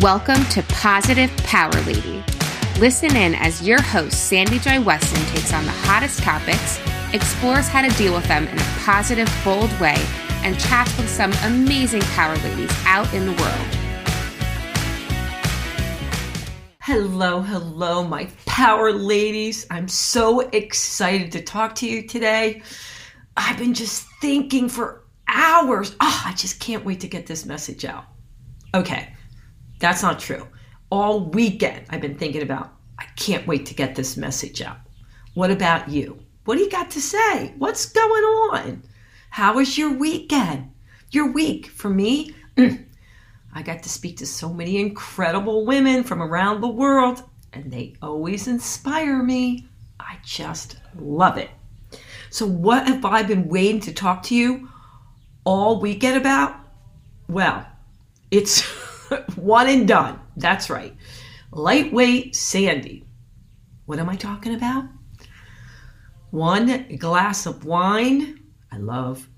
Welcome to Positive Power Lady. Listen in as your host, Sandy Joy Weston, takes on the hottest topics, explores how to deal with them in a positive, bold way, and chats with some amazing power ladies out in the world. Hello, hello, my power ladies. I'm so excited to talk to you today. I've been just thinking for hours. Oh, I just can't wait to get this message out. Okay, that's not true. All weekend, I've been thinking about, I can't wait to get this message out. What about you? What do you got to say? What's going on? How was your weekend? Your week? For me, I got to speak to so many incredible women from around the world, and they always inspire me. I just love it. So, what have I been waiting to talk to you all weekend about? Well, it's one and done. That's right. Lightweight Sandy. What am I talking about? One glass of wine. I love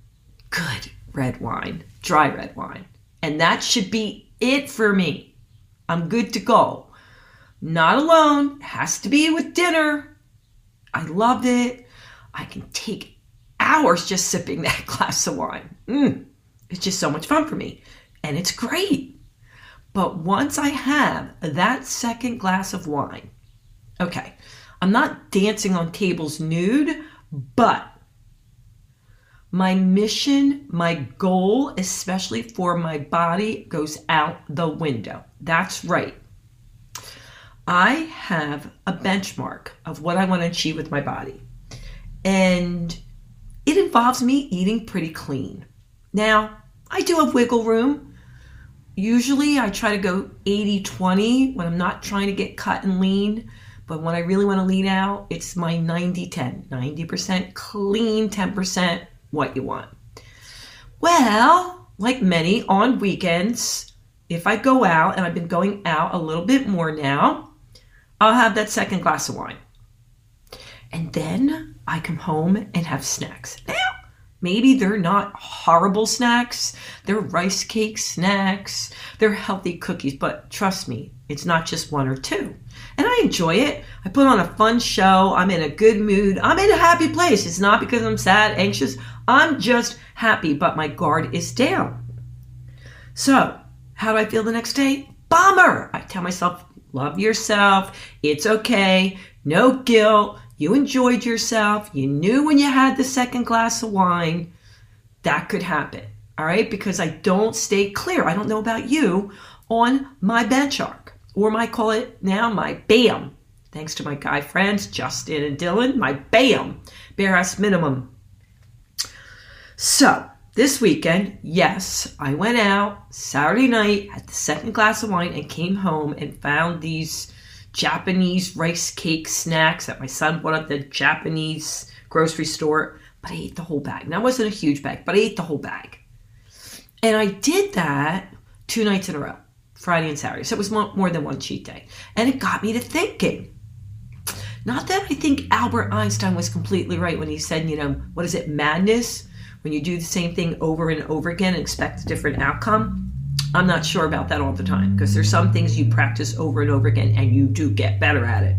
good red wine, dry red wine. And that should be it for me. I'm good to go. Not alone, has to be with dinner. I loved it. I can take hours just sipping that glass of wine. Mm, it's just so much fun for me. And it's great. But once I have that second glass of wine, okay, I'm not dancing on tables nude, but my mission, my goal, especially for my body, goes out the window. That's right. I have a benchmark of what I want to achieve with my body. And it involves me eating pretty clean. Now, I do have wiggle room. Usually I try to go 80 20 when I'm not trying to get cut and lean. But when I really want to lean out, it's my 90 10. 90% clean, 10% what you want. Well, like many on weekends, if I go out, and I've been going out a little bit more now, I'll have that second glass of wine. And then I come home and have snacks. Maybe they're not horrible snacks, they're rice cake snacks, they're healthy cookies, but trust me, it's not just one or two. And I enjoy it. I put on a fun show. I'm in a good mood. I'm in a happy place. It's not because I'm sad, anxious. I'm just happy, but my guard is down. So, how do I feel the next day? Bummer. I tell myself, love yourself. It's okay. No guilt. You enjoyed yourself. You knew when you had the second glass of wine that could happen. All right. Because I don't stay clear. I don't know about you on my benchmark, or my call it now my BAM. Thanks to my guy friends, Justin and Dylan, my BAM, bare ass minimum. So, this weekend, yes, I went out Saturday night, had the second glass of wine, and came home and found these Japanese rice cake snacks that my son bought at the Japanese grocery store. But I ate the whole bag. Now, it wasn't a huge bag, but I ate the whole bag. And I did that two nights in a row, Friday and Saturday. So it was more than one cheat day. And it got me to thinking. Not that I think Albert Einstein was completely right when he said, you know, what is it, madness? When you do the same thing over and over again and expect a different outcome. I'm not sure about that all the time because there's some things you practice over and over again and you do get better at it.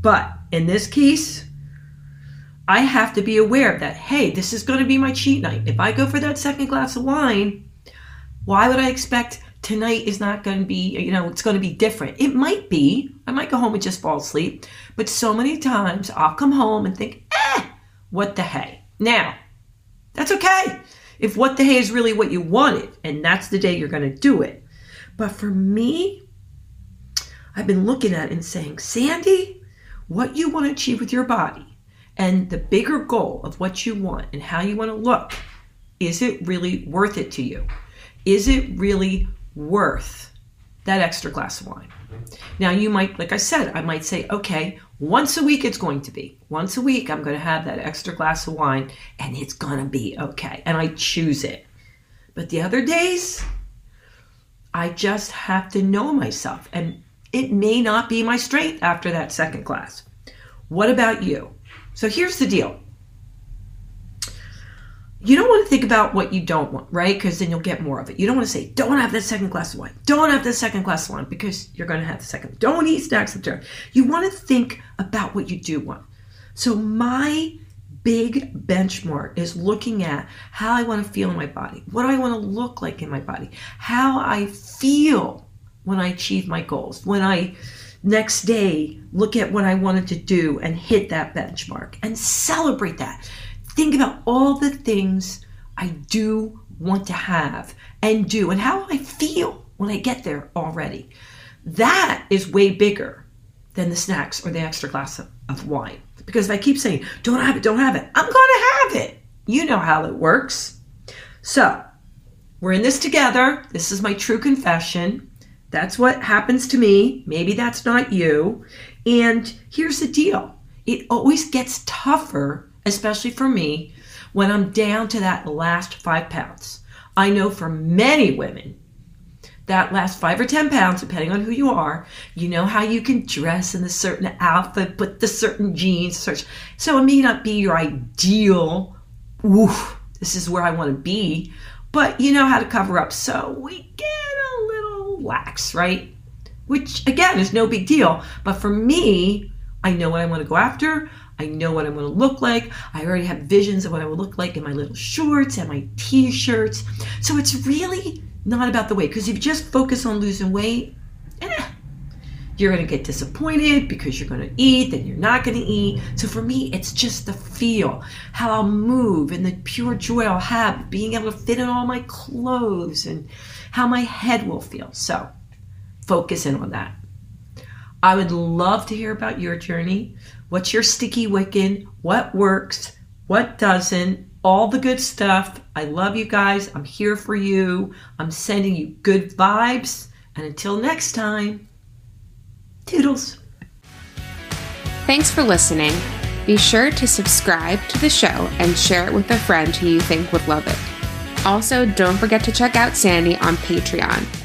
But in this case, I have to be aware that, hey, this is going to be my cheat night. If I go for that second glass of wine, why would I expect tonight is not going to be, you know, it's going to be different? It might be. I might go home and just fall asleep. But so many times I'll come home and think, eh, what the hey. Now, that's okay. If what the hey is really what you wanted, and that's the day you're going to do it. But for me, I've been looking at and saying, Sandy, what you want to achieve with your body and the bigger goal of what you want and how you want to look, is it really worth it to you? Is it really worth that extra glass of wine? Now, you might, like I said, I might say, okay, once a week it's going to be. Once a week, I'm going to have that extra glass of wine and it's going to be okay. And I choose it. But the other days, I just have to know myself. And it may not be my strength after that second glass. What about you? So here's the deal you don't want to think about what you don't want, right? Because then you'll get more of it. You don't want to say, don't have the second glass of wine. Don't have the second glass of wine because you're going to have the second. Don't eat snacks dinner. You want to think about what you do want. So my big benchmark is looking at how I want to feel in my body. What do I want to look like in my body? How I feel when I achieve my goals. When I next day look at what I wanted to do and hit that benchmark and celebrate that think about all the things I do want to have and do and how I feel when I get there already. That is way bigger than the snacks or the extra glass of, of wine. Because if I keep saying, don't have it, don't have it, I'm going to have it. You know how it works. So, we're in this together. This is my true confession. That's what happens to me. Maybe that's not you. And here's the deal it always gets tougher especially for me, when I'm down to that last five pounds. I know for many women, that last five or 10 pounds, depending on who you are, you know how you can dress in a certain outfit, put the certain jeans, such. So it may not be your ideal, oof, this is where I want to be, but you know how to cover up. So we get a little lax, right? Which again is no big deal. But for me, I know what I want to go after. I know what I'm going to look like. I already have visions of what I will look like in my little shorts and my t shirts. So it's really not about the weight because if you just focus on losing weight, eh, you're going to get disappointed because you're going to eat, then you're not going to eat. So for me, it's just the feel, how I'll move, and the pure joy I'll have being able to fit in all my clothes and how my head will feel. So focus in on that. I would love to hear about your journey. What's your sticky wicket? What works? What doesn't? All the good stuff. I love you guys. I'm here for you. I'm sending you good vibes. And until next time, toodles. Thanks for listening. Be sure to subscribe to the show and share it with a friend who you think would love it. Also, don't forget to check out Sandy on Patreon